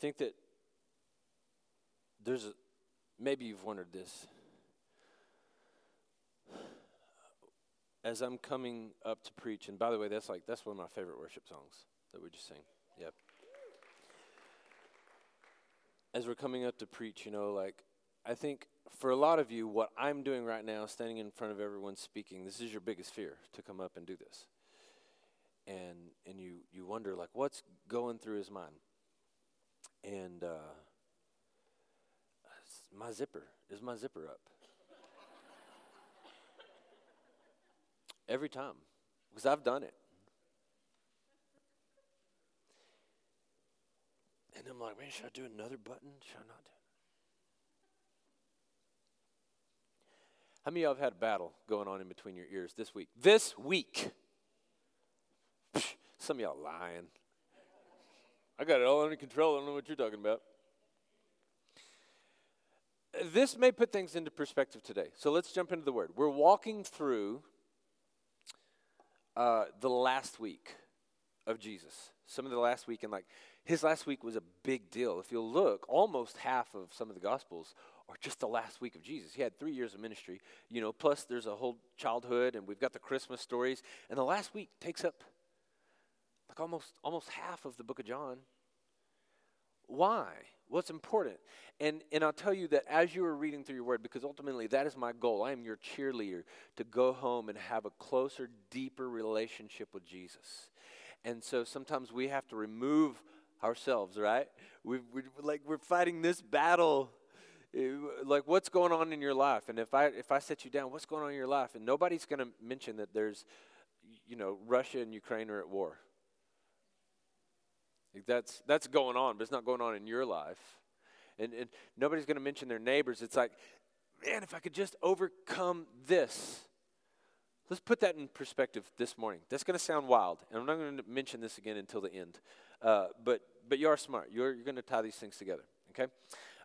think that there's a, maybe you've wondered this. As I'm coming up to preach, and by the way, that's like that's one of my favorite worship songs that we just sing. Yep. As we're coming up to preach, you know, like I think for a lot of you, what I'm doing right now, standing in front of everyone speaking, this is your biggest fear to come up and do this. And and you you wonder like what's going through his mind. And uh, my zipper is my zipper up every time because I've done it. And I'm like, man, should I do another button? Should I not do? How many of y'all have had a battle going on in between your ears this week? This week. Some of y'all lying. I got it all under control. I don't know what you're talking about. This may put things into perspective today. So let's jump into the word. We're walking through uh, the last week of Jesus. Some of the last week, and like his last week was a big deal. If you'll look, almost half of some of the Gospels are just the last week of Jesus. He had three years of ministry, you know, plus there's a whole childhood, and we've got the Christmas stories. And the last week takes up like almost almost half of the book of John. Why? It's important. And, and I'll tell you that as you are reading through your word, because ultimately that is my goal. I am your cheerleader to go home and have a closer, deeper relationship with Jesus. And so sometimes we have to remove ourselves, right? We, we like we're fighting this battle. Eh, like what's going on in your life? And if I if I set you down, what's going on in your life? And nobody's going to mention that there's, you know, Russia and Ukraine are at war. That's, that's going on, but it's not going on in your life. And, and nobody's going to mention their neighbors. It's like, man, if I could just overcome this. Let's put that in perspective this morning. That's going to sound wild, and I'm not going to mention this again until the end. Uh, but, but you are smart. You're, you're going to tie these things together, okay?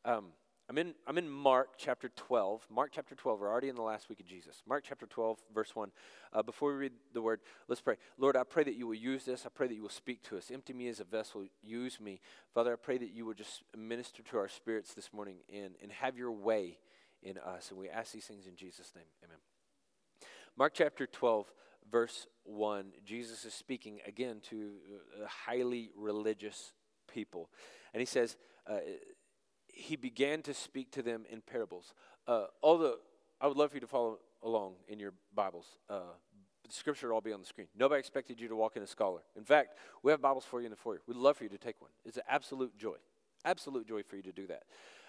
Um, I'm in, I'm in Mark chapter 12. Mark chapter 12. We're already in the last week of Jesus. Mark chapter 12, verse 1. Uh, before we read the word, let's pray. Lord, I pray that you will use this. I pray that you will speak to us. Empty me as a vessel. Use me. Father, I pray that you will just minister to our spirits this morning and, and have your way in us. And we ask these things in Jesus' name. Amen. Mark chapter 12, verse 1. Jesus is speaking again to uh, highly religious people. And he says, uh, he began to speak to them in parables. Uh, the, I would love for you to follow along in your Bibles. Uh, the scripture will all be on the screen. Nobody expected you to walk in a scholar. In fact, we have Bibles for you in the foyer. We'd love for you to take one. It's an absolute joy, absolute joy for you to do that.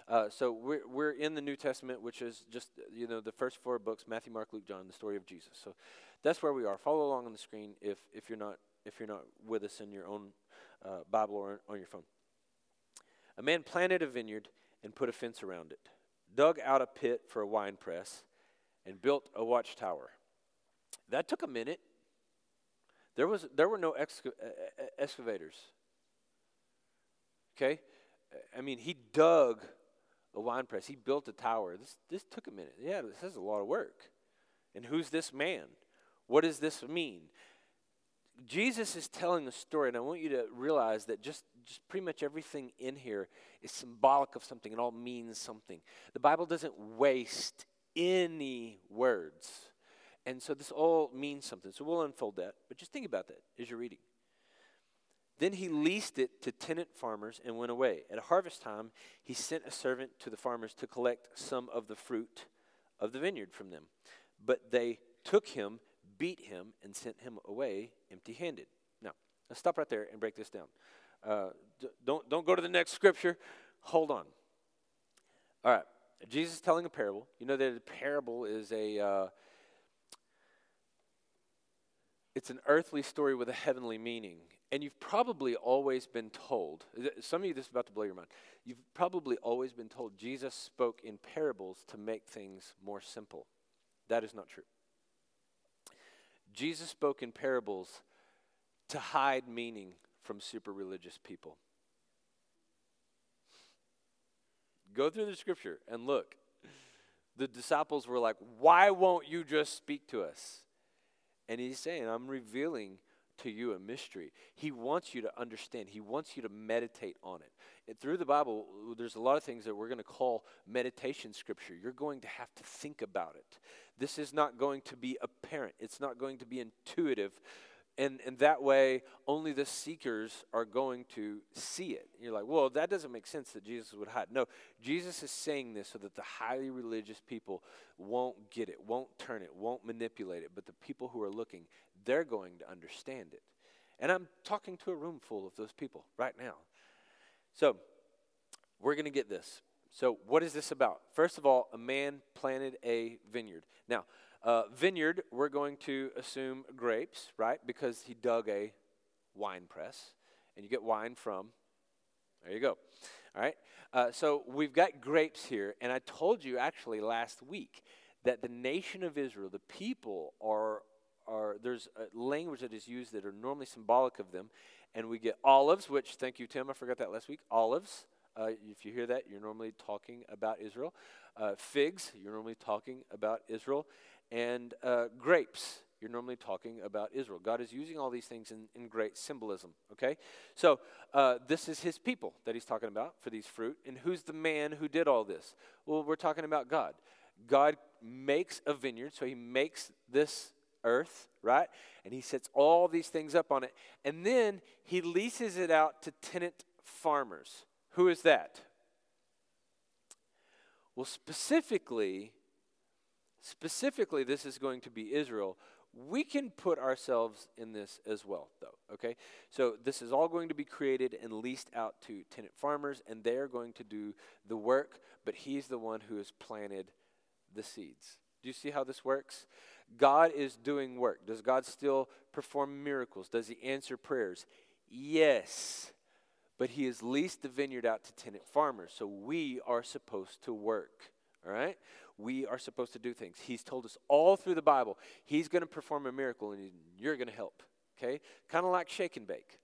Uh, so we're, we're in the New Testament, which is just, you know, the first four books, Matthew, Mark, Luke, John, the story of Jesus. So that's where we are. Follow along on the screen if, if, you're, not, if you're not with us in your own uh, Bible or on your phone. A man planted a vineyard and put a fence around it, dug out a pit for a wine press, and built a watchtower. That took a minute. There, was, there were no exca- uh, uh, uh, excavators. Okay? I mean, he dug a wine press, he built a tower. This, this took a minute. Yeah, this is a lot of work. And who's this man? What does this mean? Jesus is telling a story, and I want you to realize that just, just pretty much everything in here is symbolic of something. It all means something. The Bible doesn't waste any words. And so this all means something. So we'll unfold that. But just think about that as you're reading. Then he leased it to tenant farmers and went away. At harvest time, he sent a servant to the farmers to collect some of the fruit of the vineyard from them. But they took him beat him and sent him away empty handed. Now, let's stop right there and break this down. Uh, d- don't, don't go to the next scripture. Hold on. All right. Jesus is telling a parable. You know that a parable is a. Uh, it's an earthly story with a heavenly meaning. And you've probably always been told, some of you, this is about to blow your mind. You've probably always been told Jesus spoke in parables to make things more simple. That is not true. Jesus spoke in parables to hide meaning from super religious people. Go through the scripture and look. The disciples were like, Why won't you just speak to us? And he's saying, I'm revealing to you a mystery. He wants you to understand, He wants you to meditate on it. And through the Bible, there's a lot of things that we're going to call meditation scripture. You're going to have to think about it. This is not going to be apparent, it's not going to be intuitive. And, and that way, only the seekers are going to see it. You're like, well, that doesn't make sense that Jesus would hide. No, Jesus is saying this so that the highly religious people won't get it, won't turn it, won't manipulate it. But the people who are looking, they're going to understand it. And I'm talking to a room full of those people right now. So, we're going to get this. So, what is this about? First of all, a man planted a vineyard. Now, uh, vineyard, we're going to assume grapes, right? Because he dug a wine press, and you get wine from. There you go. All right. Uh, so we've got grapes here, and I told you actually last week that the nation of Israel, the people, are are there's language that is used that are normally symbolic of them, and we get olives, which thank you, Tim. I forgot that last week. Olives. Uh, if you hear that, you're normally talking about Israel. Uh, figs, you're normally talking about Israel and uh, grapes. You're normally talking about Israel. God is using all these things in, in great symbolism, okay? So, uh, this is his people that he's talking about for these fruit. And who's the man who did all this? Well, we're talking about God. God makes a vineyard, so he makes this earth, right? And he sets all these things up on it. And then he leases it out to tenant farmers. Who is that? Well, specifically, Specifically, this is going to be Israel. We can put ourselves in this as well, though, okay? So, this is all going to be created and leased out to tenant farmers, and they're going to do the work, but He's the one who has planted the seeds. Do you see how this works? God is doing work. Does God still perform miracles? Does He answer prayers? Yes. But He has leased the vineyard out to tenant farmers, so we are supposed to work, all right? we are supposed to do things. He's told us all through the Bible, He's going to perform a miracle and you're going to help. Okay? Kind of like shake and bake.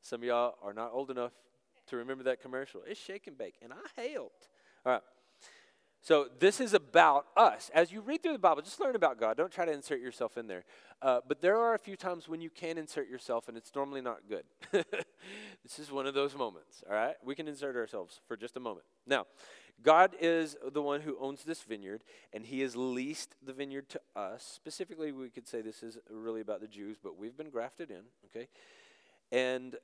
Some of y'all are not old enough to remember that commercial. It's shake and bake, and I helped. All right. So this is about us. As you read through the Bible, just learn about God. Don't try to insert yourself in there. Uh, but there are a few times when you can insert yourself, and it's normally not good. this is one of those moments. All right, we can insert ourselves for just a moment. Now, God is the one who owns this vineyard, and He has leased the vineyard to us. Specifically, we could say this is really about the Jews, but we've been grafted in, okay? And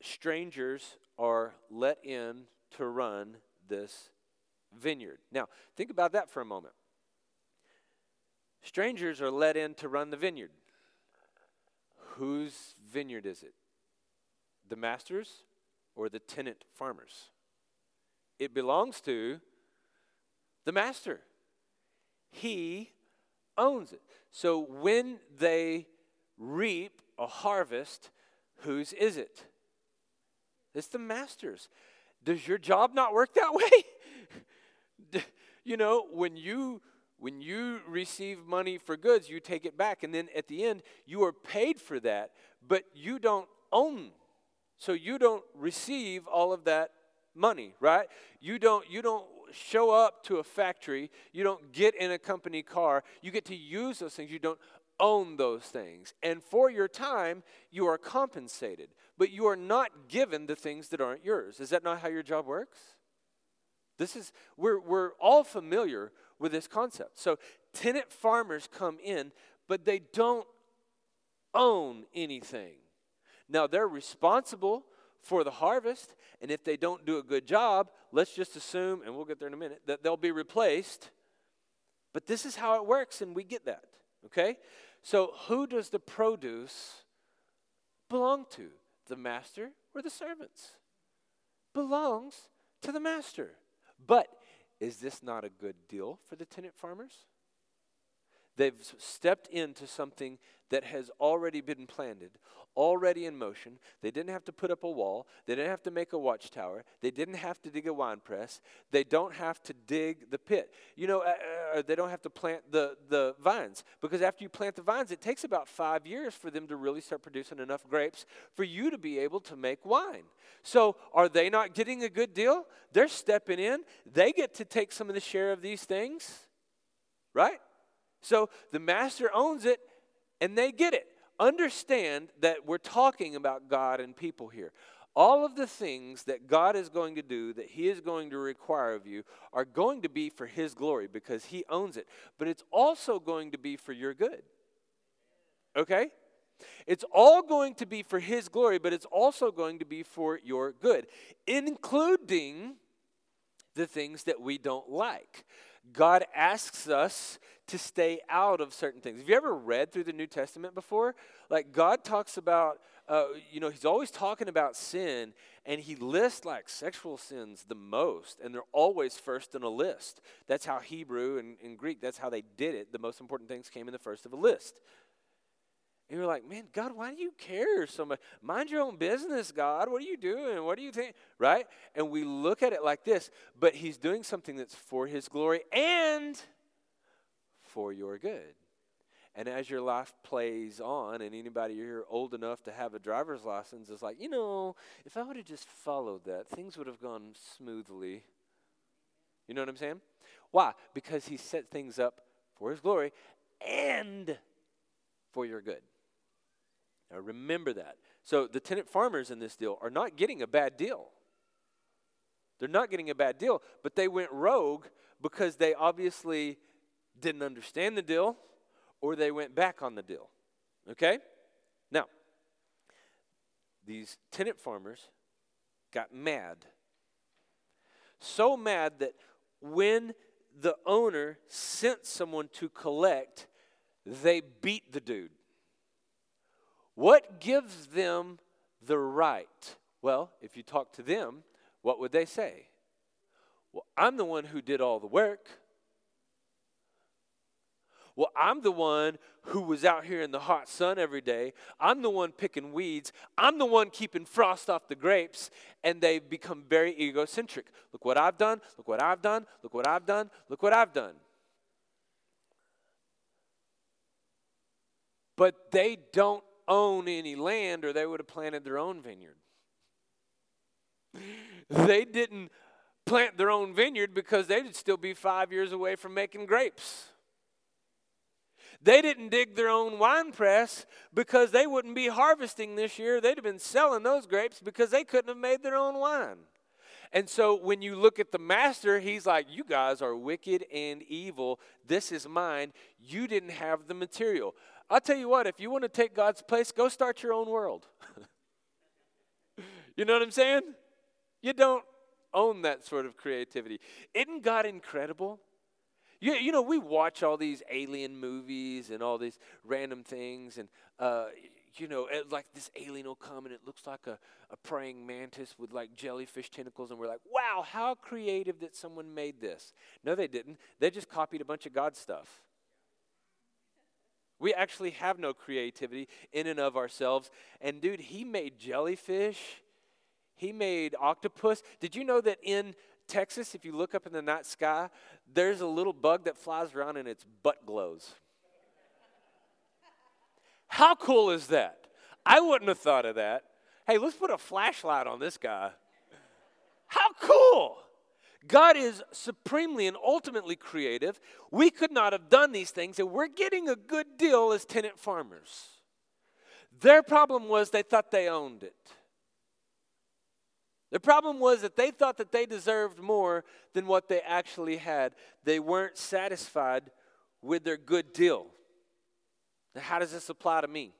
strangers are let in to run this vineyard. Now, think about that for a moment. Strangers are let in to run the vineyard. Whose vineyard is it? The master's or the tenant farmers? it belongs to the master. He owns it. So when they reap a harvest, whose is it? It's the master's. Does your job not work that way? you know, when you when you receive money for goods, you take it back and then at the end you are paid for that, but you don't own. So you don't receive all of that money, right? You don't you don't show up to a factory, you don't get in a company car, you get to use those things, you don't own those things. And for your time, you are compensated, but you are not given the things that aren't yours. Is that not how your job works? This is we're we're all familiar with this concept. So tenant farmers come in, but they don't own anything. Now they're responsible for the harvest. And if they don't do a good job, let's just assume, and we'll get there in a minute, that they'll be replaced. But this is how it works, and we get that. Okay? So, who does the produce belong to? The master or the servants? Belongs to the master. But is this not a good deal for the tenant farmers? They've stepped into something that has already been planted, already in motion. They didn't have to put up a wall. They didn't have to make a watchtower. They didn't have to dig a wine press. They don't have to dig the pit. You know, uh, uh, they don't have to plant the, the vines because after you plant the vines, it takes about five years for them to really start producing enough grapes for you to be able to make wine. So, are they not getting a good deal? They're stepping in. They get to take some of the share of these things, right? So the master owns it and they get it. Understand that we're talking about God and people here. All of the things that God is going to do, that He is going to require of you, are going to be for His glory because He owns it. But it's also going to be for your good. Okay? It's all going to be for His glory, but it's also going to be for your good, including the things that we don't like. God asks us to stay out of certain things. Have you ever read through the New Testament before? Like, God talks about, uh, you know, He's always talking about sin, and He lists like sexual sins the most, and they're always first in a list. That's how Hebrew and, and Greek, that's how they did it. The most important things came in the first of a list. And you're like, man, God, why do you care so much? Mind your own business, God. What are you doing? What do you think? Right? And we look at it like this, but He's doing something that's for His glory and for your good. And as your life plays on, and anybody here old enough to have a driver's license is like, you know, if I would have just followed that, things would have gone smoothly. You know what I'm saying? Why? Because He set things up for His glory and for your good. Now remember that. So the tenant farmers in this deal are not getting a bad deal. They're not getting a bad deal, but they went rogue because they obviously didn't understand the deal or they went back on the deal. Okay? Now, these tenant farmers got mad. So mad that when the owner sent someone to collect, they beat the dude. What gives them the right? Well, if you talk to them, what would they say? Well, I'm the one who did all the work. Well, I'm the one who was out here in the hot sun every day. I'm the one picking weeds. I'm the one keeping frost off the grapes. And they've become very egocentric. Look what I've done. Look what I've done. Look what I've done. Look what I've done. But they don't own any land or they would have planted their own vineyard. They didn't plant their own vineyard because they'd still be five years away from making grapes. They didn't dig their own wine press because they wouldn't be harvesting this year. They'd have been selling those grapes because they couldn't have made their own wine. And so when you look at the master, he's like, You guys are wicked and evil. This is mine. You didn't have the material. I'll tell you what, if you want to take God's place, go start your own world. you know what I'm saying? You don't own that sort of creativity. Isn't God incredible? You, you know, we watch all these alien movies and all these random things, and, uh, you know, like this alien will come and it looks like a, a praying mantis with like jellyfish tentacles, and we're like, wow, how creative that someone made this. No, they didn't. They just copied a bunch of God stuff. We actually have no creativity in and of ourselves. And dude, he made jellyfish, he made octopus. Did you know that in Texas, if you look up in the night sky, there's a little bug that flies around and its butt glows? How cool is that? I wouldn't have thought of that. Hey, let's put a flashlight on this guy. God is supremely and ultimately creative. We could not have done these things, and we're getting a good deal as tenant farmers. Their problem was they thought they owned it. The problem was that they thought that they deserved more than what they actually had. They weren't satisfied with their good deal. Now, how does this apply to me?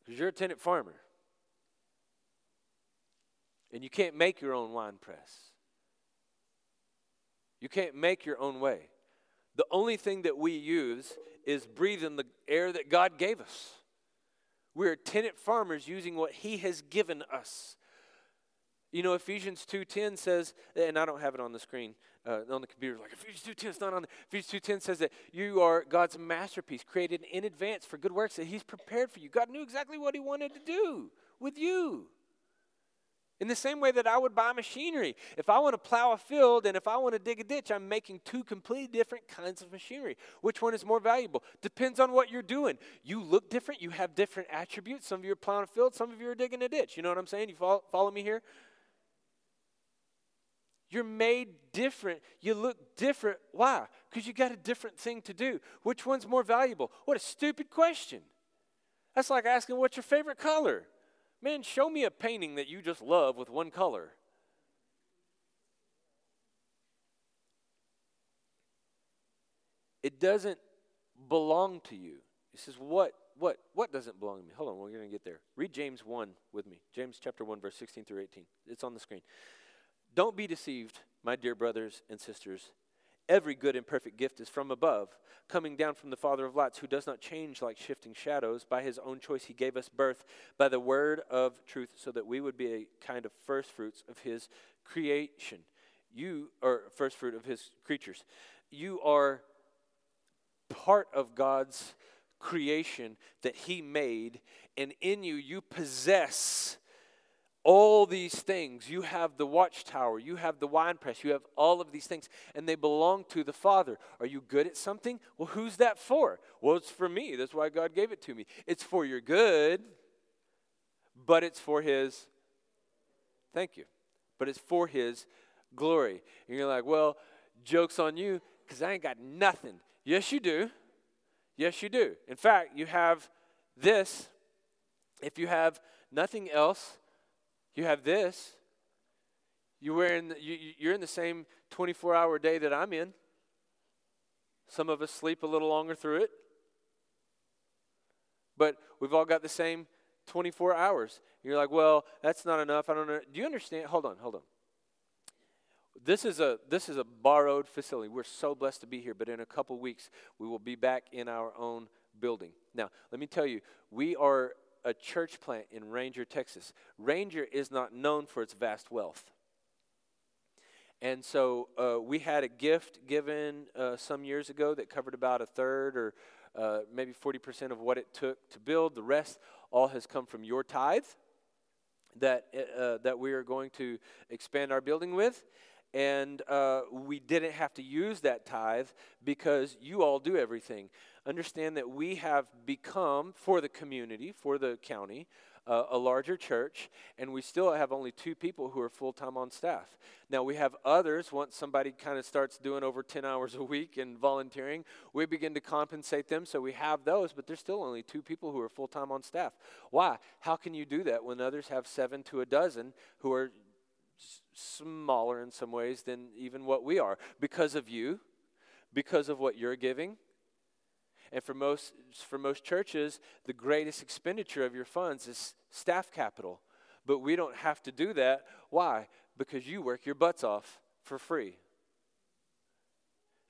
Because you're a tenant farmer and you can't make your own wine press. You can't make your own way. The only thing that we use is breathing the air that God gave us. We're tenant farmers using what He has given us. You know, Ephesians 2.10 says, and I don't have it on the screen, uh, on the computer, like Ephesians 2.10, it's not on there. Ephesians 2.10 says that you are God's masterpiece, created in advance for good works that He's prepared for you. God knew exactly what He wanted to do with you. In the same way that I would buy machinery. If I want to plow a field and if I want to dig a ditch, I'm making two completely different kinds of machinery. Which one is more valuable? Depends on what you're doing. You look different, you have different attributes. Some of you are plowing a field, some of you are digging a ditch. You know what I'm saying? You follow, follow me here? You're made different. You look different. Why? Because you got a different thing to do. Which one's more valuable? What a stupid question. That's like asking, what's your favorite color? Man, show me a painting that you just love with one color. It doesn't belong to you. He says, what, what, what doesn't belong to me? Hold on, we're going to get there. Read James 1 with me. James chapter 1, verse 16 through 18. It's on the screen. Don't be deceived, my dear brothers and sisters. Every good and perfect gift is from above, coming down from the Father of lights, who does not change like shifting shadows. By his own choice, he gave us birth by the word of truth, so that we would be a kind of first fruits of his creation. You are first fruit of his creatures. You are part of God's creation that he made, and in you, you possess all these things. You have the watchtower, you have the winepress, you have all of these things, and they belong to the Father. Are you good at something? Well, who's that for? Well, it's for me. That's why God gave it to me. It's for your good, but it's for His, thank you, but it's for His glory. And you're like, well, joke's on you because I ain't got nothing. Yes, you do. Yes, you do. In fact, you have this. If you have nothing else, you have this. You are in the, you, you're in the same 24 hour day that I'm in. Some of us sleep a little longer through it. But we've all got the same 24 hours. You're like, well, that's not enough. I don't know. Do you understand? Hold on, hold on. This is a this is a borrowed facility. We're so blessed to be here, but in a couple weeks we will be back in our own building. Now, let me tell you, we are a church plant in Ranger, Texas. Ranger is not known for its vast wealth. And so uh, we had a gift given uh, some years ago that covered about a third or uh, maybe 40% of what it took to build. The rest all has come from your tithe that, uh, that we are going to expand our building with. And uh, we didn't have to use that tithe because you all do everything understand that we have become, for the community, for the county, uh, a larger church, and we still have only two people who are full time on staff. Now, we have others, once somebody kind of starts doing over 10 hours a week and volunteering, we begin to compensate them, so we have those, but there's still only two people who are full time on staff. Why? How can you do that when others have seven to a dozen who are smaller in some ways than even what we are? Because of you, because of what you're giving, and for most, for most churches, the greatest expenditure of your funds is staff capital. But we don't have to do that. Why? Because you work your butts off for free.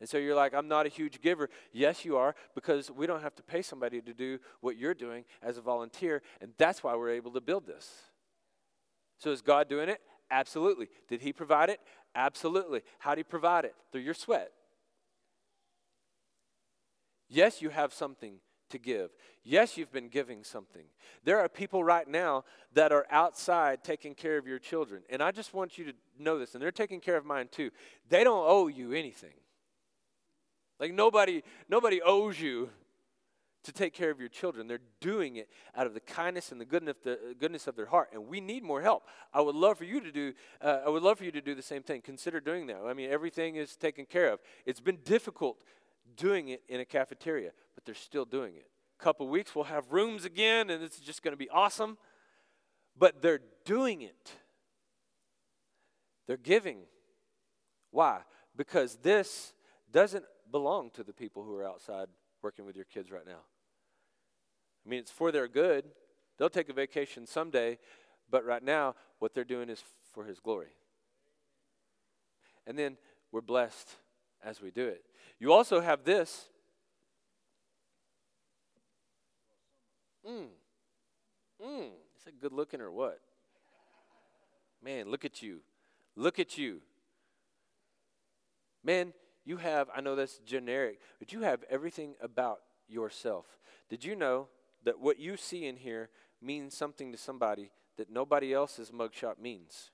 And so you're like, I'm not a huge giver. Yes, you are, because we don't have to pay somebody to do what you're doing as a volunteer. And that's why we're able to build this. So is God doing it? Absolutely. Did He provide it? Absolutely. How did He provide it? Through your sweat. Yes, you have something to give. Yes, you've been giving something. There are people right now that are outside taking care of your children. And I just want you to know this, and they're taking care of mine too. They don't owe you anything. Like nobody nobody owes you to take care of your children. They're doing it out of the kindness and the goodness, the goodness of their heart, and we need more help. I would love for you to do. Uh, I would love for you to do the same thing. Consider doing that. I mean, everything is taken care of. It's been difficult doing it in a cafeteria, but they're still doing it. A couple weeks, we'll have rooms again, and it's just going to be awesome. But they're doing it. They're giving. Why? Because this doesn't belong to the people who are outside working with your kids right now. I mean, it's for their good. They'll take a vacation someday, but right now, what they're doing is for His glory. And then we're blessed as we do it. You also have this. Mm. Mm. Is that good looking or what? Man, look at you. Look at you. Man, you have, I know that's generic, but you have everything about yourself. Did you know that what you see in here means something to somebody that nobody else's mugshot means?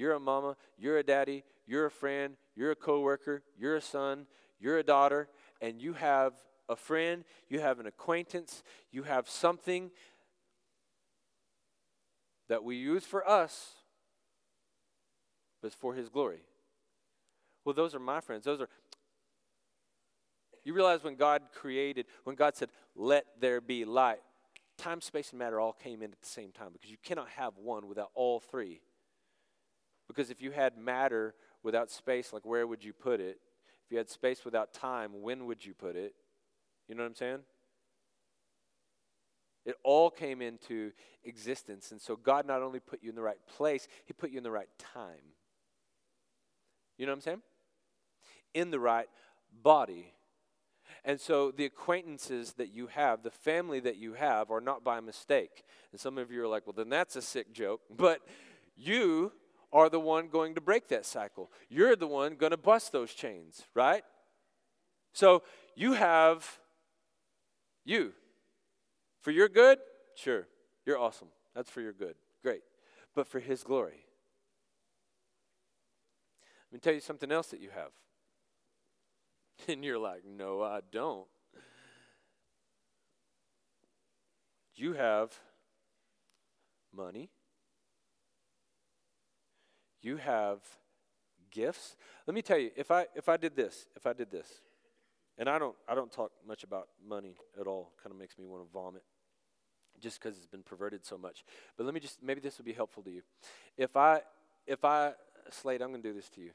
You're a mama, you're a daddy, you're a friend, you're a coworker, you're a son, you're a daughter, and you have a friend, you have an acquaintance, you have something that we use for us, but for His glory. Well, those are my friends. Those are. You realize when God created, when God said, let there be light, time, space, and matter all came in at the same time because you cannot have one without all three. Because if you had matter without space, like where would you put it? If you had space without time, when would you put it? You know what I'm saying? It all came into existence. And so God not only put you in the right place, He put you in the right time. You know what I'm saying? In the right body. And so the acquaintances that you have, the family that you have, are not by mistake. And some of you are like, well, then that's a sick joke. But you are the one going to break that cycle. You're the one going to bust those chains, right? So you have you. For your good? Sure. You're awesome. That's for your good. Great. But for His glory. Let me tell you something else that you have. And you're like, no, I don't. You have money. You have gifts. Let me tell you, if I if I did this, if I did this, and I don't I don't talk much about money at all, kind of makes me want to vomit just because it's been perverted so much. But let me just maybe this will be helpful to you. If I if I Slade, I'm going to do this to you.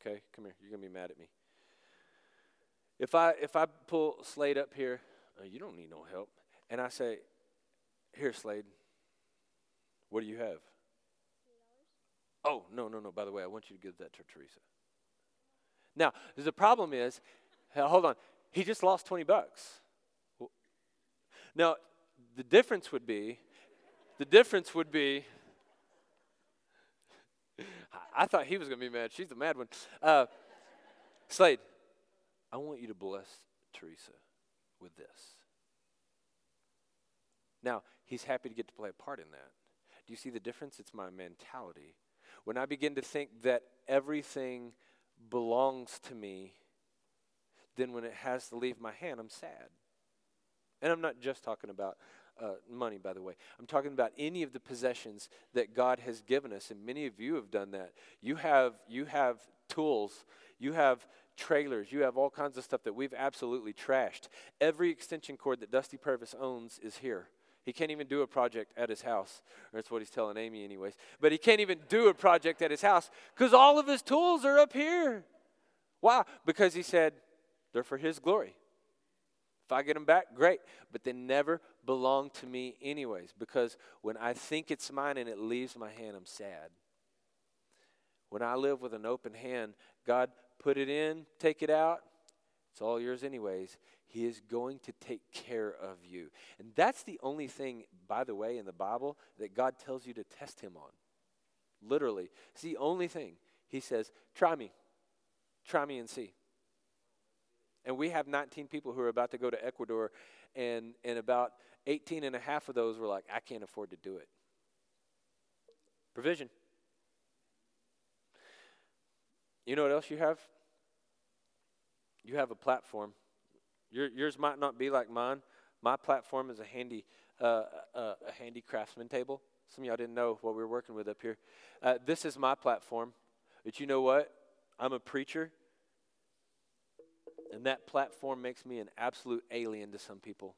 Okay, come here. You're going to be mad at me. If I if I pull Slade up here, oh, you don't need no help, and I say, "Here, Slade, what do you have?" Oh no no no! By the way, I want you to give that to Teresa. Now the problem is, hold on, he just lost twenty bucks. Now the difference would be, the difference would be. I thought he was going to be mad. She's the mad one. Uh, Slade, I want you to bless Teresa with this. Now, he's happy to get to play a part in that. Do you see the difference? It's my mentality. When I begin to think that everything belongs to me, then when it has to leave my hand, I'm sad. And I'm not just talking about uh, money, by the way. I'm talking about any of the possessions that God has given us, and many of you have done that. You have you have tools, you have trailers, you have all kinds of stuff that we've absolutely trashed. Every extension cord that Dusty Purvis owns is here. He can't even do a project at his house. That's what he's telling Amy, anyways. But he can't even do a project at his house because all of his tools are up here. Why? Because he said, they're for his glory. If I get them back, great. But they never belong to me, anyways, because when I think it's mine and it leaves my hand, I'm sad. When I live with an open hand, God put it in, take it out. It's all yours, anyways. He is going to take care of you. And that's the only thing, by the way, in the Bible that God tells you to test Him on. Literally. It's the only thing. He says, try me. Try me and see. And we have 19 people who are about to go to Ecuador, and, and about 18 and a half of those were like, I can't afford to do it. Provision. You know what else you have? You have a platform. Your, yours might not be like mine. My platform is a handy, uh, uh, a handy craftsman table. Some of y'all didn't know what we were working with up here. Uh, this is my platform. But you know what? I'm a preacher. And that platform makes me an absolute alien to some people.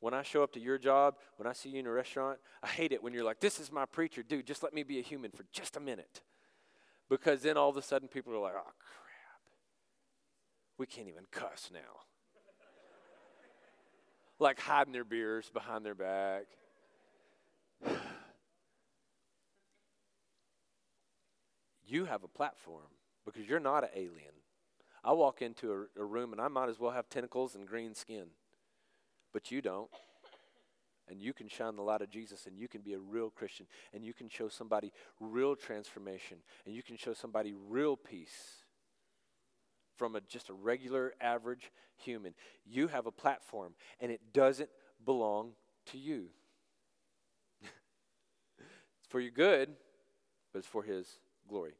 When I show up to your job, when I see you in a restaurant, I hate it when you're like, This is my preacher. Dude, just let me be a human for just a minute. Because then all of a sudden people are like, oh, crap. We can't even cuss now. Like hiding their beers behind their back. you have a platform because you're not an alien. I walk into a, a, room and I might as well have tentacles and green skin, but you don't and you can shine the light of Jesus and you can be a real Christian and you can show somebody real transformation and you can show somebody real peace from a, just a regular average human. You have a platform and it doesn't belong to you. it's for your good, but it's for His glory.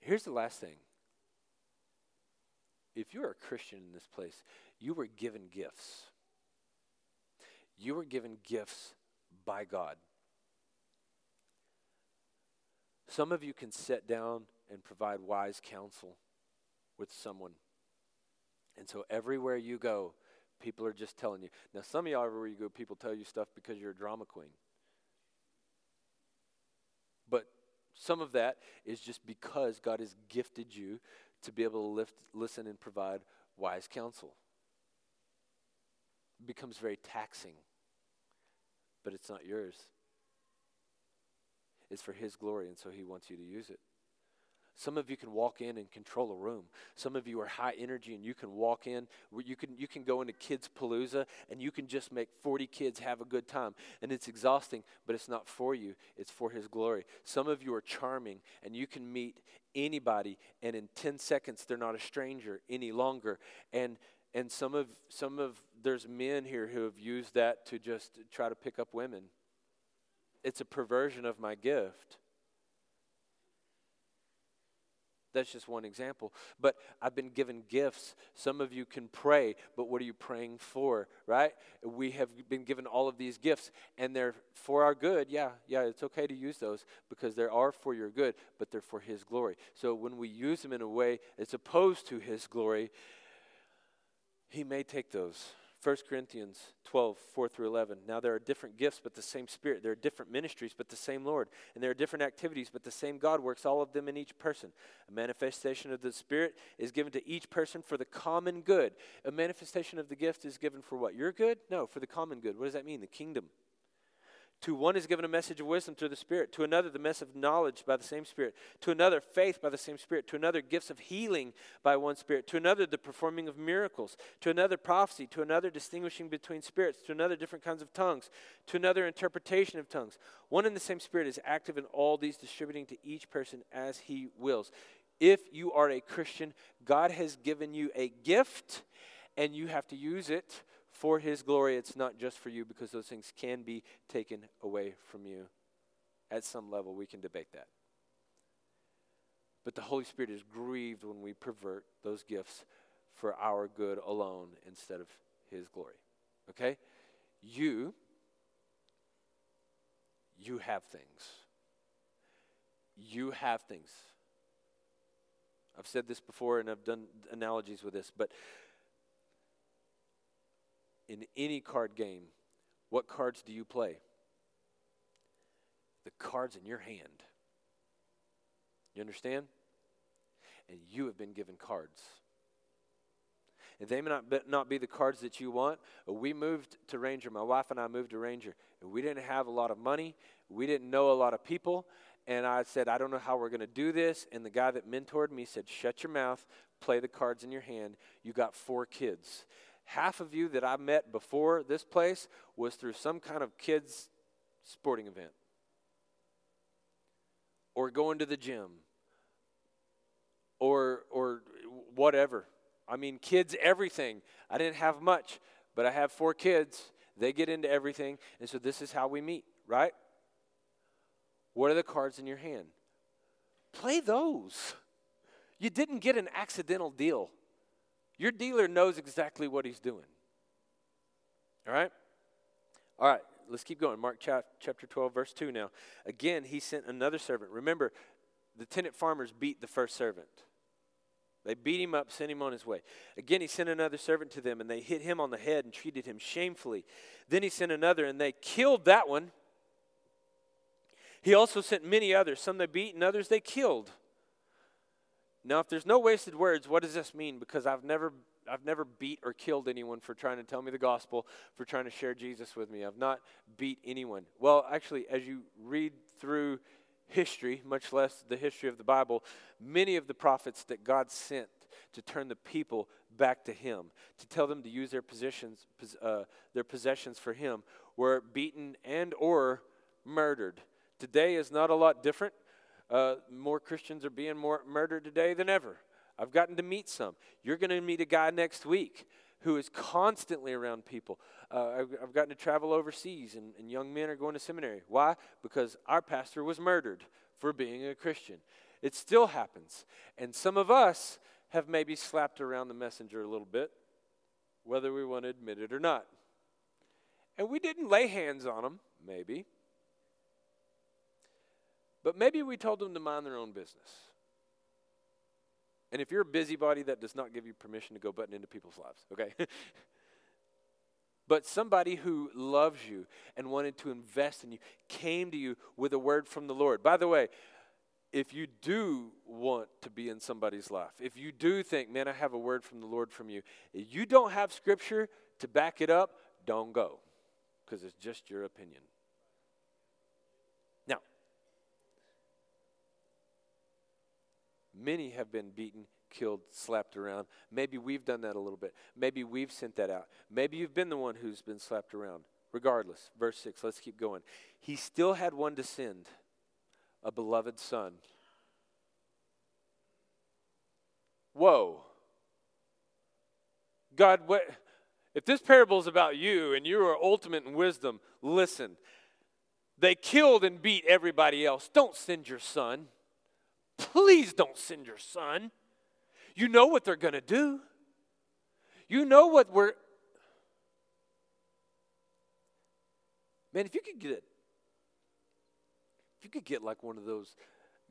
Here's the last thing. If you're a Christian in this place, you were given gifts. You were given gifts by God. Some of you can sit down and provide wise counsel with someone. And so everywhere you go, people are just telling you. Now, some of y'all, everywhere you go, people tell you stuff because you're a drama queen. But some of that is just because God has gifted you to be able to lift, listen and provide wise counsel. It becomes very taxing, but it's not yours. It's for His glory, and so He wants you to use it. Some of you can walk in and control a room. Some of you are high energy and you can walk in. You can, you can go into Kids Palooza and you can just make 40 kids have a good time. And it's exhausting, but it's not for you, it's for His glory. Some of you are charming and you can meet anybody, and in 10 seconds, they're not a stranger any longer. And and some of some of there's men here who have used that to just try to pick up women. It's a perversion of my gift. That's just one example. But I've been given gifts. Some of you can pray, but what are you praying for, right? We have been given all of these gifts, and they're for our good. Yeah, yeah, it's okay to use those because they are for your good, but they're for His glory. So when we use them in a way that's opposed to His glory, He may take those 1 Corinthians 12, 4 through 11. Now there are different gifts, but the same Spirit. There are different ministries, but the same Lord. And there are different activities, but the same God works all of them in each person. A manifestation of the Spirit is given to each person for the common good. A manifestation of the gift is given for what? Your good? No, for the common good. What does that mean? The kingdom. To one is given a message of wisdom through the Spirit, to another, the message of knowledge by the same Spirit, to another, faith by the same Spirit, to another, gifts of healing by one Spirit, to another, the performing of miracles, to another, prophecy, to another, distinguishing between spirits, to another, different kinds of tongues, to another, interpretation of tongues. One and the same Spirit is active in all these, distributing to each person as he wills. If you are a Christian, God has given you a gift, and you have to use it for His glory. It's not just for you because those things can be taken away from you. At some level, we can debate that. But the Holy Spirit is grieved when we pervert those gifts for our good alone instead of His glory. Okay? You, you have things. You have things. I've said this before and I've done analogies with this, but in any card game, what cards do you play? The cards in your hand. You understand? And you have been given cards. And they may not be, not be the cards that you want. We moved to Ranger. My wife and I moved to Ranger. And we didn't have a lot of money. We didn't know a lot of people. And I said, I don't know how we're going to do this. And the guy that mentored me said, Shut your mouth, play the cards in your hand. You got four kids half of you that I met before this place was through some kind of kids' sporting event or going to the gym or or whatever. I mean, kids everything. I didn't have much, but I have four kids. They get into everything, and so this is how we meet, right? What are the cards in your hand? Play those. You didn't get an accidental deal. Your dealer knows exactly what he's doing. All right? All right, let's keep going. Mark chapter 12, verse 2 now. Again, he sent another servant. Remember, the tenant farmers beat the first servant. They beat him up, sent him on his way. Again, he sent another servant to them, and they hit him on the head and treated him shamefully. Then he sent another, and they killed that one. He also sent many others. Some they beat, and others they killed. Now, if there's no wasted words, what does this mean? Because I've never I've never beat or killed anyone for trying to tell me the gospel, for trying to share Jesus with me. I've not beat anyone. Well, actually, as you read through history, much less the history of the Bible, many of the prophets that God sent to turn the people back to Him, to tell them to use their positions, uh, their possessions for Him, were beaten and or murdered. Today is not a lot different. Uh, more Christians are being more murdered today than ever. I've gotten to meet some. You're going to meet a guy next week who is constantly around people. Uh, I've, I've, gotten to travel overseas, and, and young men are going to seminary. Why? Because our pastor was murdered for being a Christian. It still happens. And some of us have maybe slapped around the messenger a little bit, whether we want to admit it or not. And we didn't lay hands on them, maybe. But maybe we told them to mind their own business. And if you're a busybody, that does not give you permission to go button into people's lives, okay? but somebody who loves you and wanted to invest in you came to you with a word from the Lord. By the way, if you do want to be in somebody's life, if you do think, man, I have a word from the Lord from you, you don't have scripture to back it up, don't go because it's just your opinion. Many have been beaten, killed, slapped around. Maybe we've done that a little bit. Maybe we've sent that out. Maybe you've been the one who's been slapped around. Regardless, verse 6, let's keep going. He still had one to send a beloved son. Whoa. God, what? If this parable is about you and you are ultimate in wisdom, listen. They killed and beat everybody else. Don't send your son. Please don't send your son. You know what they're going to do. You know what we're. Man, if you could get it, if you could get like one of those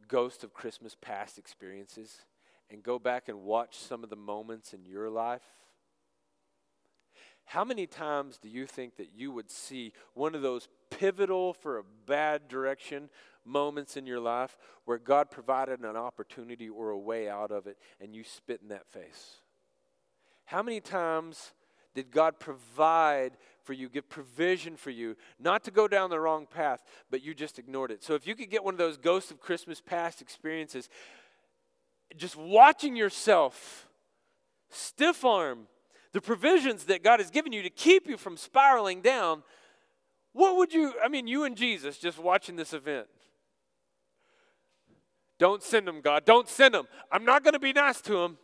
ghost of Christmas past experiences and go back and watch some of the moments in your life, how many times do you think that you would see one of those pivotal for a bad direction moments in your life where God provided an opportunity or a way out of it and you spit in that face? How many times did God provide for you, give provision for you, not to go down the wrong path, but you just ignored it. So if you could get one of those ghosts of Christmas past experiences, just watching yourself stiff arm the provisions that God has given you to keep you from spiraling down, what would you, I mean, you and Jesus just watching this event. Don't send them, God. Don't send them. I'm not going to be nice to them.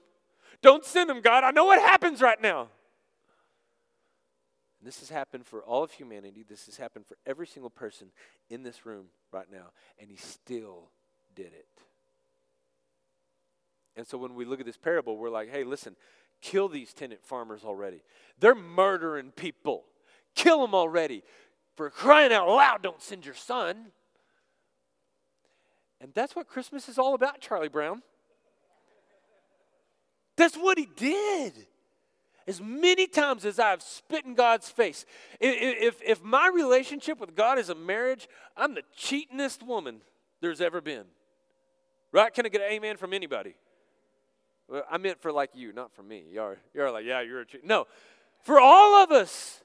Don't send them, God. I know what happens right now. And this has happened for all of humanity. This has happened for every single person in this room right now. And he still did it. And so when we look at this parable, we're like, hey, listen, kill these tenant farmers already. They're murdering people. Kill them already. For crying out loud, don't send your son. And that's what Christmas is all about, Charlie Brown. That's what he did as many times as I've spit in God's face. If, if my relationship with God is a marriage, I'm the cheatingest woman there's ever been. Right? Can I get an amen from anybody? Well, I meant for like you, not for me. You're, you're like, yeah, you're a cheat. No, for all of us.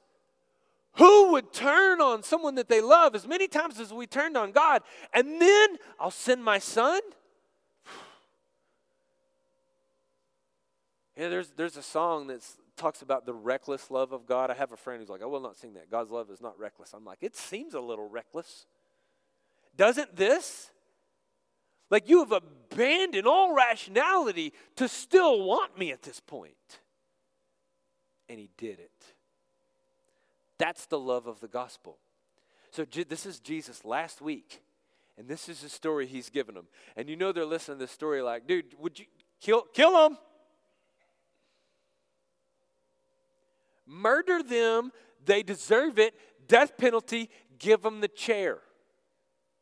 Who would turn on someone that they love as many times as we turned on God? And then I'll send my son? Yeah, there's, there's a song that talks about the reckless love of God. I have a friend who's like, I will not sing that. God's love is not reckless. I'm like, it seems a little reckless. Doesn't this? Like you have abandoned all rationality to still want me at this point. And he did it. That's the love of the gospel. So this is Jesus last week. And this is the story he's given them. And you know they're listening to this story like, dude, would you kill kill them? Murder them. They deserve it. Death penalty. Give them the chair.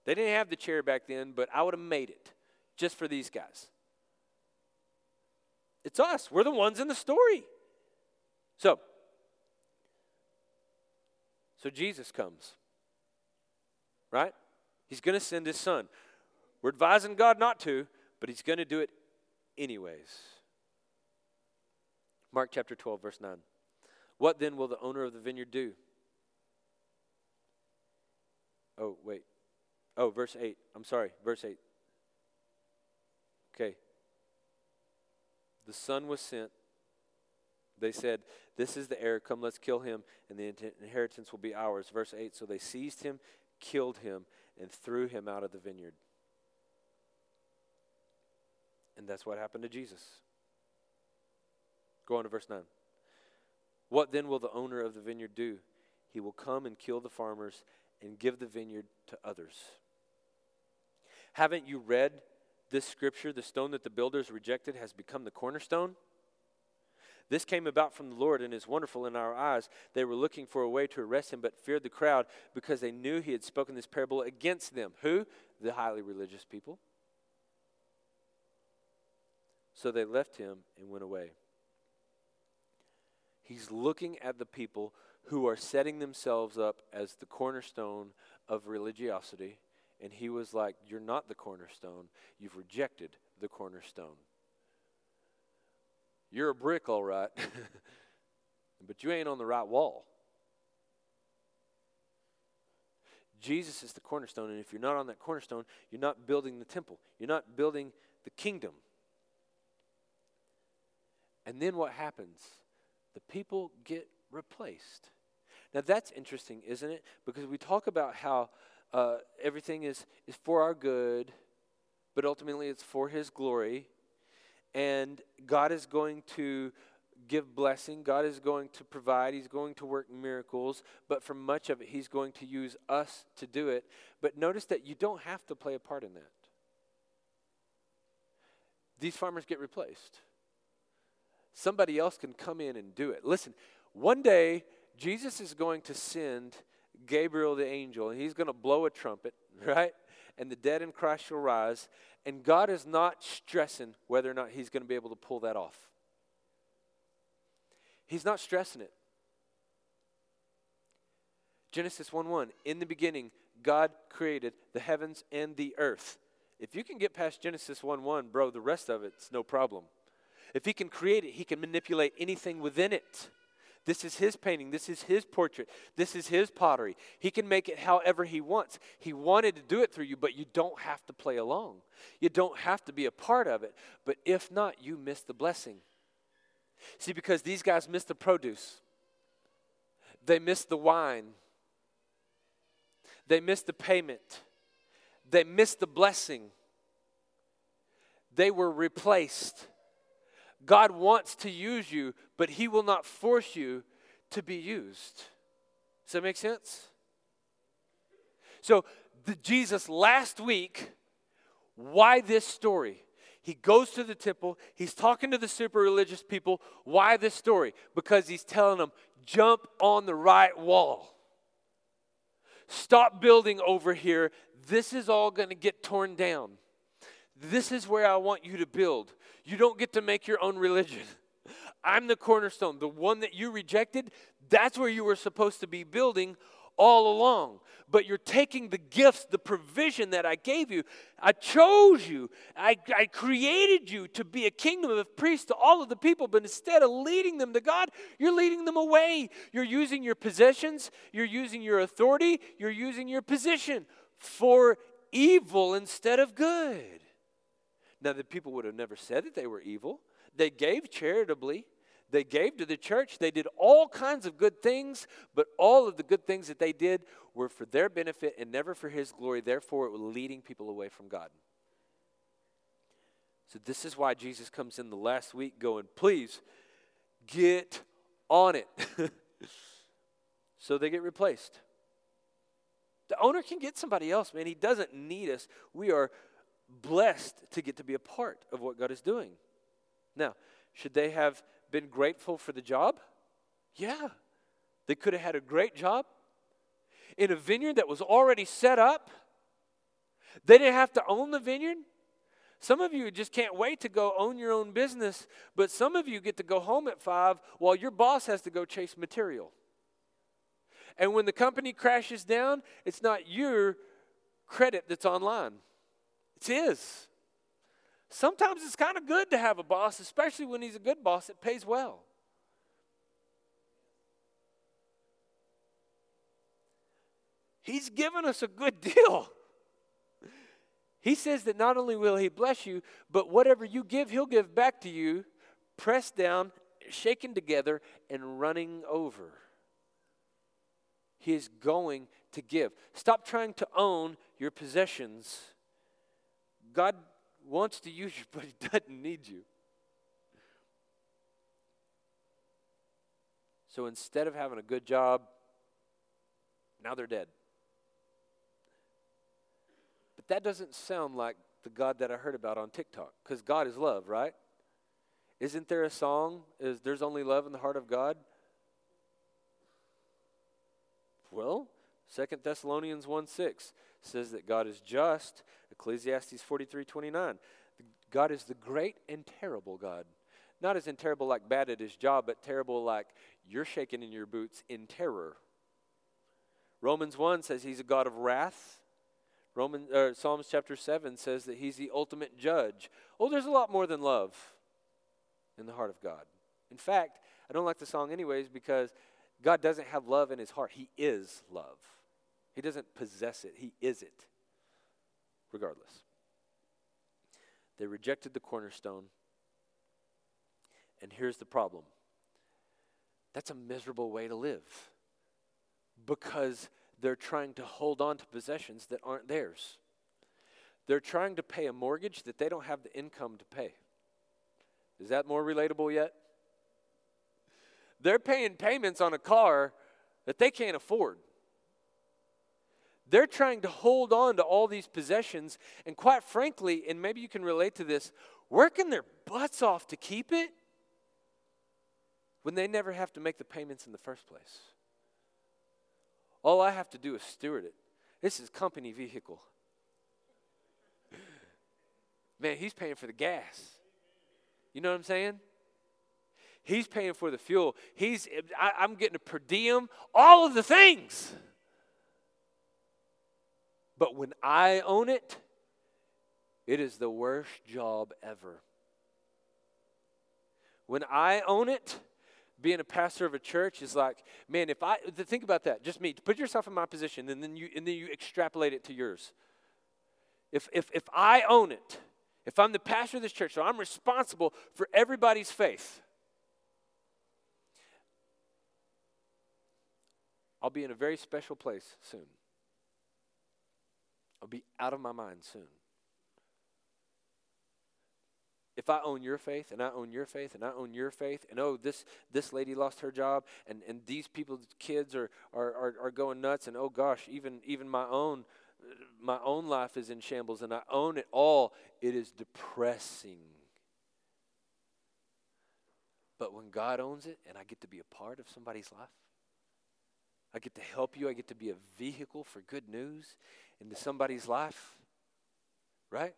They didn't have the chair back then, but I would have made it just for these guys. It's us. We're the ones in the story. So, so Jesus comes. Right? He's going to send his son. We're advising God not to, but he's going to do it anyways. Mark chapter 12, verse 9. What then will the owner of the vineyard do? Oh, wait. Oh, verse 8. I'm sorry, verse 8. Okay. The son was sent. They said, This is the heir. Come, let's kill him, and the inheritance will be ours. Verse 8. So they seized him, killed him, and threw him out of the vineyard. And that's what happened to Jesus. Go on to verse 9. What then will the owner of the vineyard do? He will come and kill the farmers and give the vineyard to others. Haven't you read this scripture? The stone that the builders rejected has become the cornerstone. This came about from the Lord and is wonderful in our eyes. They were looking for a way to arrest him, but feared the crowd because they knew he had spoken this parable against them. Who? the highly religious people. So they left him and went away. He's looking at the people who are setting themselves up as the cornerstone of religiosity. And he was like, You're not the cornerstone. You've rejected the cornerstone. You're a brick, all right, but you ain't on the right wall. Jesus is the cornerstone, and if you're not on that cornerstone, you're not building the temple, you're not building the kingdom. And then what happens? The people get replaced. Now that's interesting, isn't it? Because we talk about how uh, everything is, is for our good, but ultimately it's for His glory. And God is going to give blessing. God is going to provide. He's going to work miracles. But for much of it, He's going to use us to do it. But notice that you don't have to play a part in that. These farmers get replaced. Somebody else can come in and do it. Listen, one day, Jesus is going to send Gabriel the angel, and he's going to blow a trumpet, right? And the dead in Christ shall rise. And God is not stressing whether or not he's going to be able to pull that off. He's not stressing it. Genesis 1 1. In the beginning, God created the heavens and the earth. If you can get past Genesis 1 1, bro, the rest of it's no problem. If he can create it, he can manipulate anything within it. This is his painting. This is his portrait. This is his pottery. He can make it however he wants. He wanted to do it through you, but you don't have to play along. You don't have to be a part of it. But if not, you miss the blessing. See, because these guys missed the produce, they missed the wine, they missed the payment, they missed the blessing. They were replaced. God wants to use you, but He will not force you to be used. Does that make sense? So, the Jesus last week, why this story? He goes to the temple, he's talking to the super religious people. Why this story? Because he's telling them, jump on the right wall. Stop building over here. This is all going to get torn down. This is where I want you to build. You don't get to make your own religion. I'm the cornerstone. The one that you rejected, that's where you were supposed to be building all along. But you're taking the gifts, the provision that I gave you. I chose you. I, I created you to be a kingdom of priests to all of the people. But instead of leading them to God, you're leading them away. You're using your possessions, you're using your authority, you're using your position for evil instead of good. Now, the people would have never said that they were evil. They gave charitably, they gave to the church, they did all kinds of good things, but all of the good things that they did were for their benefit and never for His glory. Therefore, it was leading people away from God. So, this is why Jesus comes in the last week going, please get on it. so they get replaced. The owner can get somebody else, man. He doesn't need us. We are blessed to get to be a part of what God is doing. Now, should they have been grateful for the job? Yeah. They could have had a great job in a vineyard that was already set up. They didn't have to own the vineyard. Some of you just can't wait to go own your own business, but some of you get to go home at five while your boss has to go chase material. And when the company crashes down, it's not your credit that's online. It's his. Sometimes it's kind of good to have a boss, especially when he's a good boss that pays well. He's given us a good deal. He says that not only will he bless you, but whatever you give, he'll give back to you, pressed down, shaken together, and running over. He is going to give. Stop trying to own your possessions God wants to use you, but He doesn't need you. So instead of having a good job, now they're dead. But that doesn't sound like the God that I heard about on TikTok, because God is love, right? Isn't there a song? Is there's only love in the heart of God? Well, Second Thessalonians 1 6 says that God is just. Ecclesiastes 43 29. God is the great and terrible God. Not as in terrible like bad at his job, but terrible like you're shaking in your boots in terror. Romans 1 says he's a God of wrath. Roman, uh, Psalms chapter 7 says that he's the ultimate judge. Oh, there's a lot more than love in the heart of God. In fact, I don't like the song anyways because God doesn't have love in his heart. He is love. He doesn't possess it, he is it, regardless. They rejected the cornerstone. And here's the problem that's a miserable way to live because they're trying to hold on to possessions that aren't theirs. They're trying to pay a mortgage that they don't have the income to pay. Is that more relatable yet? They're paying payments on a car that they can't afford. They're trying to hold on to all these possessions, and quite frankly, and maybe you can relate to this, working their butts off to keep it when they never have to make the payments in the first place. All I have to do is steward it. This is company vehicle. Man, he's paying for the gas. You know what I'm saying? He's paying for the fuel. He's I, I'm getting a per diem, all of the things. But when I own it, it is the worst job ever. When I own it, being a pastor of a church is like, man, if I think about that, just me, put yourself in my position and then you and then you extrapolate it to yours. If if if I own it, if I'm the pastor of this church, so I'm responsible for everybody's faith. I'll be in a very special place soon. I'll be out of my mind soon if I own your faith and I own your faith and I own your faith, and oh, this, this lady lost her job and, and these people's kids are, are, are, are going nuts, and oh gosh, even, even my own my own life is in shambles and I own it all, it is depressing. But when God owns it and I get to be a part of somebody's life, I get to help you, I get to be a vehicle for good news into somebody's life, right?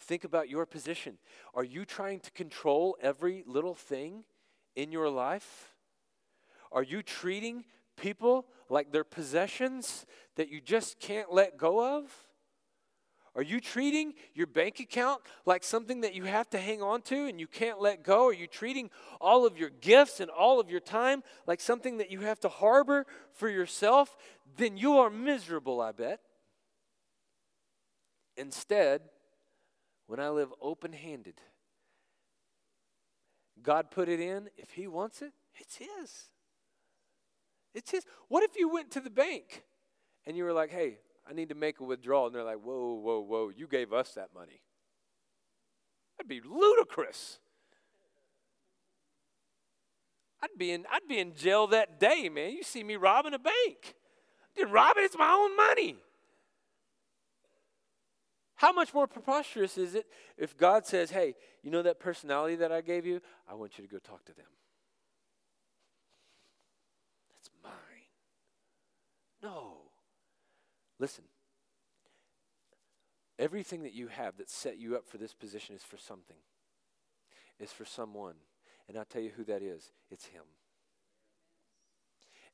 Think about your position. Are you trying to control every little thing in your life? Are you treating people like they're possessions that you just can't let go of? Are you treating your bank account like something that you have to hang on to and you can't let go? Are you treating all of your gifts and all of your time like something that you have to harbor for yourself? Then you are miserable, I bet. Instead, when I live open handed. God put it in. If He wants it, it's His. It's His. What if you went to the bank and you were like, hey, I need to make a withdrawal? And they're like, whoa, whoa, whoa, you gave us that money. That'd be ludicrous. I'd be in, I'd be in jail that day, man. You see me robbing a bank. I didn't rob it, it's my own money. How much more preposterous is it if God says, hey, you know that personality that I gave you? I want you to go talk to them. That's mine. No. Listen, everything that you have that set you up for this position is for something, is for someone. And I'll tell you who that is it's Him.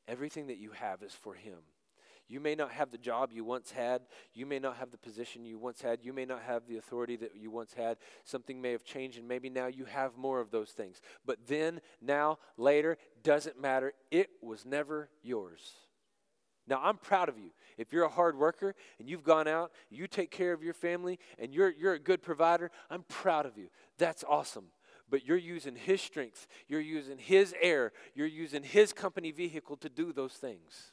Everything that you have is for Him. You may not have the job you once had. You may not have the position you once had. You may not have the authority that you once had. Something may have changed, and maybe now you have more of those things. But then, now, later, doesn't matter. It was never yours. Now, I'm proud of you. If you're a hard worker and you've gone out, you take care of your family, and you're, you're a good provider, I'm proud of you. That's awesome but you're using his strength, you're using his air, you're using his company vehicle to do those things.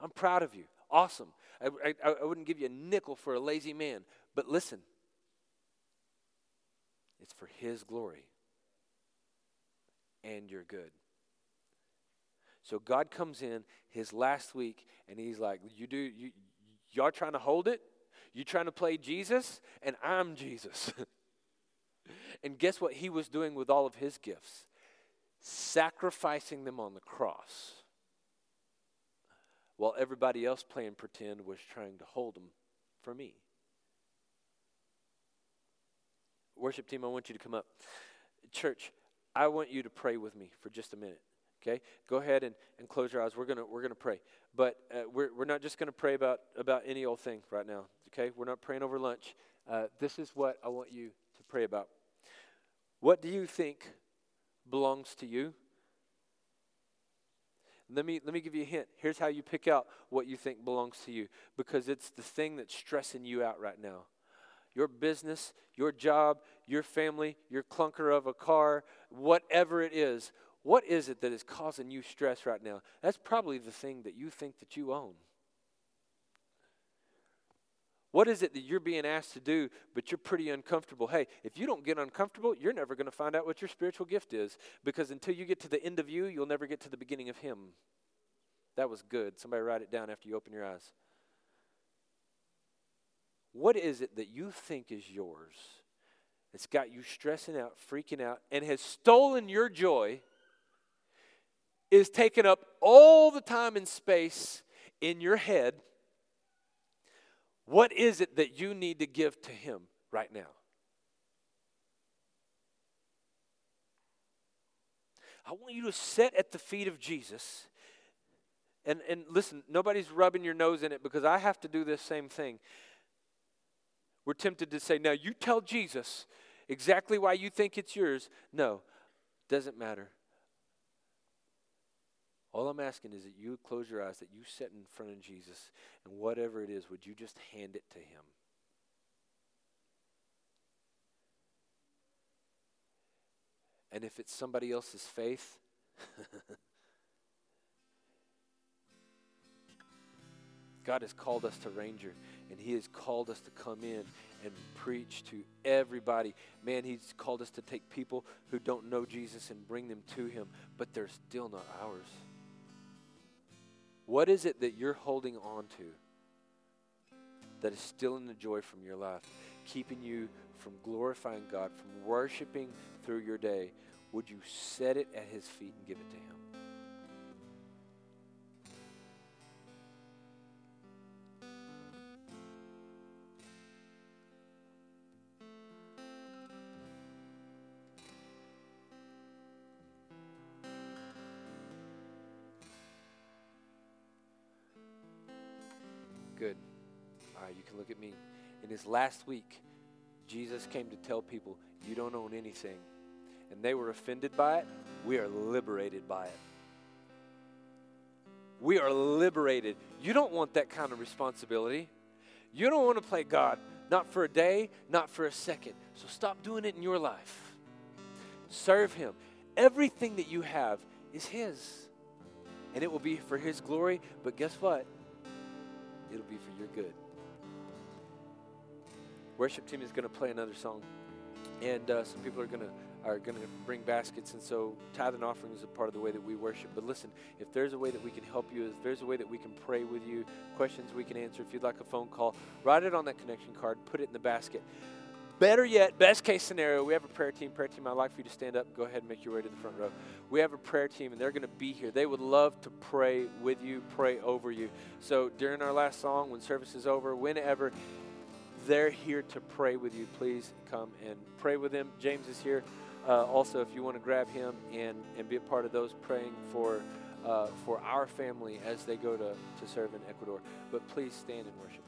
I'm proud of you. Awesome. I, I, I wouldn't give you a nickel for a lazy man. But listen, it's for His glory and your good. So God comes in his last week and he's like, You do you y'all trying to hold it? You trying to play Jesus? And I'm Jesus. and guess what he was doing with all of his gifts? Sacrificing them on the cross while everybody else playing pretend was trying to hold them for me. Worship team, I want you to come up. Church, I want you to pray with me for just a minute. Okay, go ahead and, and close your eyes. We're gonna we're gonna pray, but uh, we're we're not just gonna pray about about any old thing right now. Okay, we're not praying over lunch. Uh, this is what I want you to pray about. What do you think belongs to you? Let me, let me give you a hint. Here's how you pick out what you think belongs to you because it's the thing that's stressing you out right now. Your business, your job, your family, your clunker of a car, whatever it is, what is it that is causing you stress right now? That's probably the thing that you think that you own. What is it that you're being asked to do, but you're pretty uncomfortable? Hey, if you don't get uncomfortable, you're never going to find out what your spiritual gift is because until you get to the end of you, you'll never get to the beginning of Him. That was good. Somebody write it down after you open your eyes. What is it that you think is yours? It's got you stressing out, freaking out, and has stolen your joy, is taken up all the time and space in your head what is it that you need to give to Him right now? I want you to sit at the feet of Jesus. And, and listen, nobody's rubbing your nose in it because I have to do this same thing. We're tempted to say, now you tell Jesus exactly why you think it's yours. No, doesn't matter. All I'm asking is that you close your eyes, that you sit in front of Jesus, and whatever it is, would you just hand it to Him? And if it's somebody else's faith, God has called us to Ranger, and He has called us to come in and preach to everybody. Man, He's called us to take people who don't know Jesus and bring them to Him, but they're still not ours. What is it that you're holding on to that is stealing the joy from your life, keeping you from glorifying God, from worshiping through your day? Would you set it at His feet and give it to Him? Good. All right, you can look at me. In his last week, Jesus came to tell people, You don't own anything. And they were offended by it. We are liberated by it. We are liberated. You don't want that kind of responsibility. You don't want to play God, not for a day, not for a second. So stop doing it in your life. Serve Him. Everything that you have is His. And it will be for His glory. But guess what? It'll be for your good. Worship team is going to play another song, and uh, some people are going to are going to bring baskets, and so tithe and offering is a part of the way that we worship. But listen, if there's a way that we can help you, if there's a way that we can pray with you, questions we can answer, if you'd like a phone call, write it on that connection card, put it in the basket. Better yet, best case scenario, we have a prayer team. Prayer team, I'd like for you to stand up. Go ahead and make your way to the front row. We have a prayer team, and they're going to be here. They would love to pray with you, pray over you. So during our last song, when service is over, whenever, they're here to pray with you. Please come and pray with them. James is here. Uh, also, if you want to grab him and, and be a part of those praying for, uh, for our family as they go to, to serve in Ecuador. But please stand and worship.